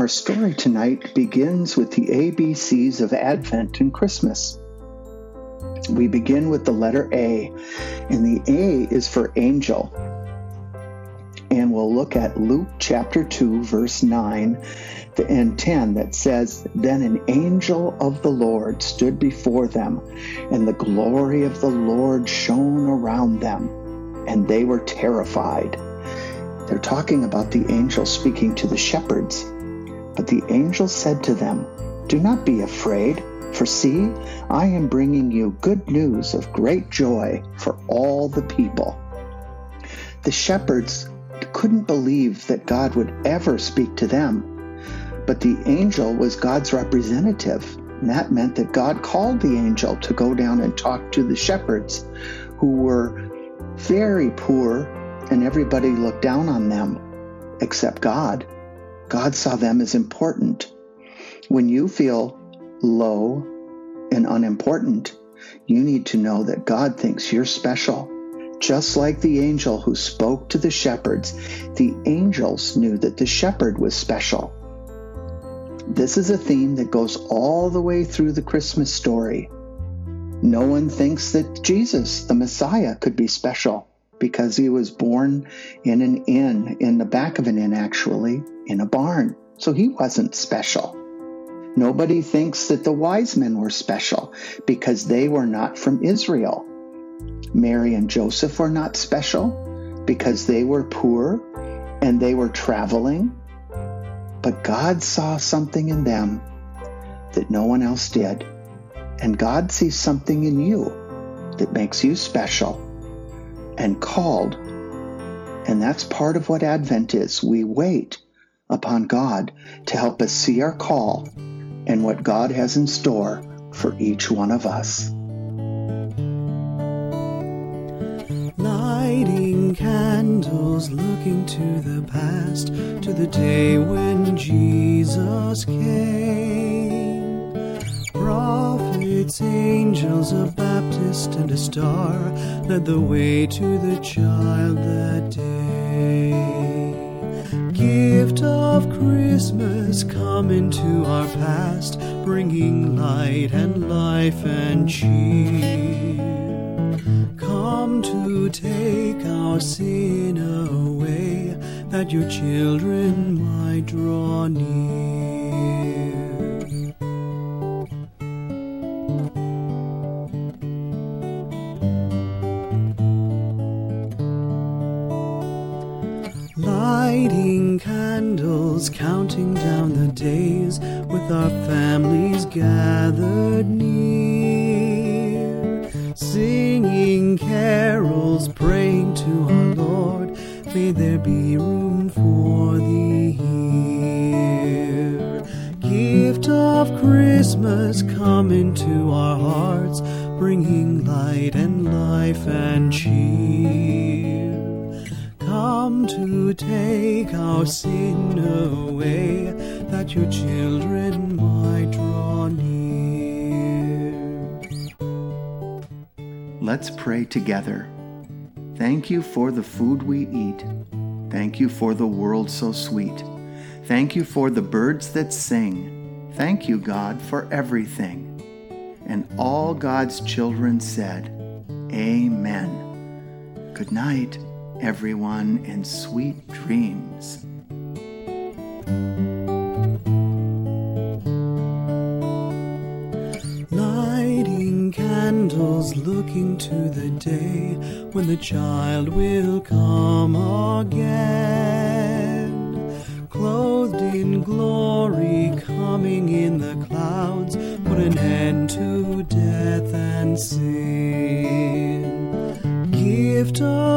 Our story tonight begins with the ABCs of Advent and Christmas. We begin with the letter A, and the A is for angel. And we'll look at Luke chapter 2, verse 9 and 10 that says, Then an angel of the Lord stood before them, and the glory of the Lord shone around them, and they were terrified. They're talking about the angel speaking to the shepherds. But the angel said to them, Do not be afraid. For see, I am bringing you good news of great joy for all the people. The shepherds couldn't believe that God would ever speak to them, but the angel was God's representative. And that meant that God called the angel to go down and talk to the shepherds who were very poor and everybody looked down on them except God. God saw them as important. When you feel low and unimportant, you need to know that God thinks you're special. Just like the angel who spoke to the shepherds, the angels knew that the shepherd was special. This is a theme that goes all the way through the Christmas story. No one thinks that Jesus, the Messiah, could be special because he was born in an inn, in the back of an inn, actually, in a barn. So he wasn't special. Nobody thinks that the wise men were special because they were not from Israel. Mary and Joseph were not special because they were poor and they were traveling. But God saw something in them that no one else did. And God sees something in you that makes you special and called. And that's part of what Advent is. We wait upon God to help us see our call and what God has in store for each one of us. Lighting candles, looking to the past, to the day when Jesus came. Prophets, angels, a Baptist, and a star led the way to the child that day gift of Christmas come into our past, bringing light and life and cheer. Come to take our sin away, that your children might draw near. Counting down the days with our families gathered near, singing carols, praying to our Lord. May there be room for thee here. Gift of Christmas come into our hearts, bringing light and life and cheer. To take our sin away, that your children might draw near. Let's pray together. Thank you for the food we eat. Thank you for the world so sweet. Thank you for the birds that sing. Thank you, God, for everything. And all God's children said, Amen. Good night, everyone, and sweet dreams. Lighting candles, looking to the day when the child will come again. Clothed in glory, coming in the clouds, put an end to death and sin.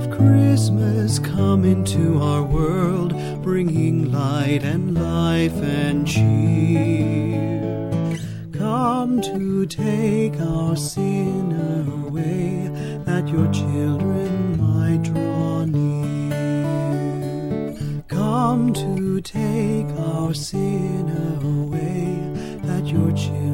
Of Christmas, come into our world, bringing light and life and cheer. Come to take our sin away, that your children might draw near. Come to take our sin away, that your children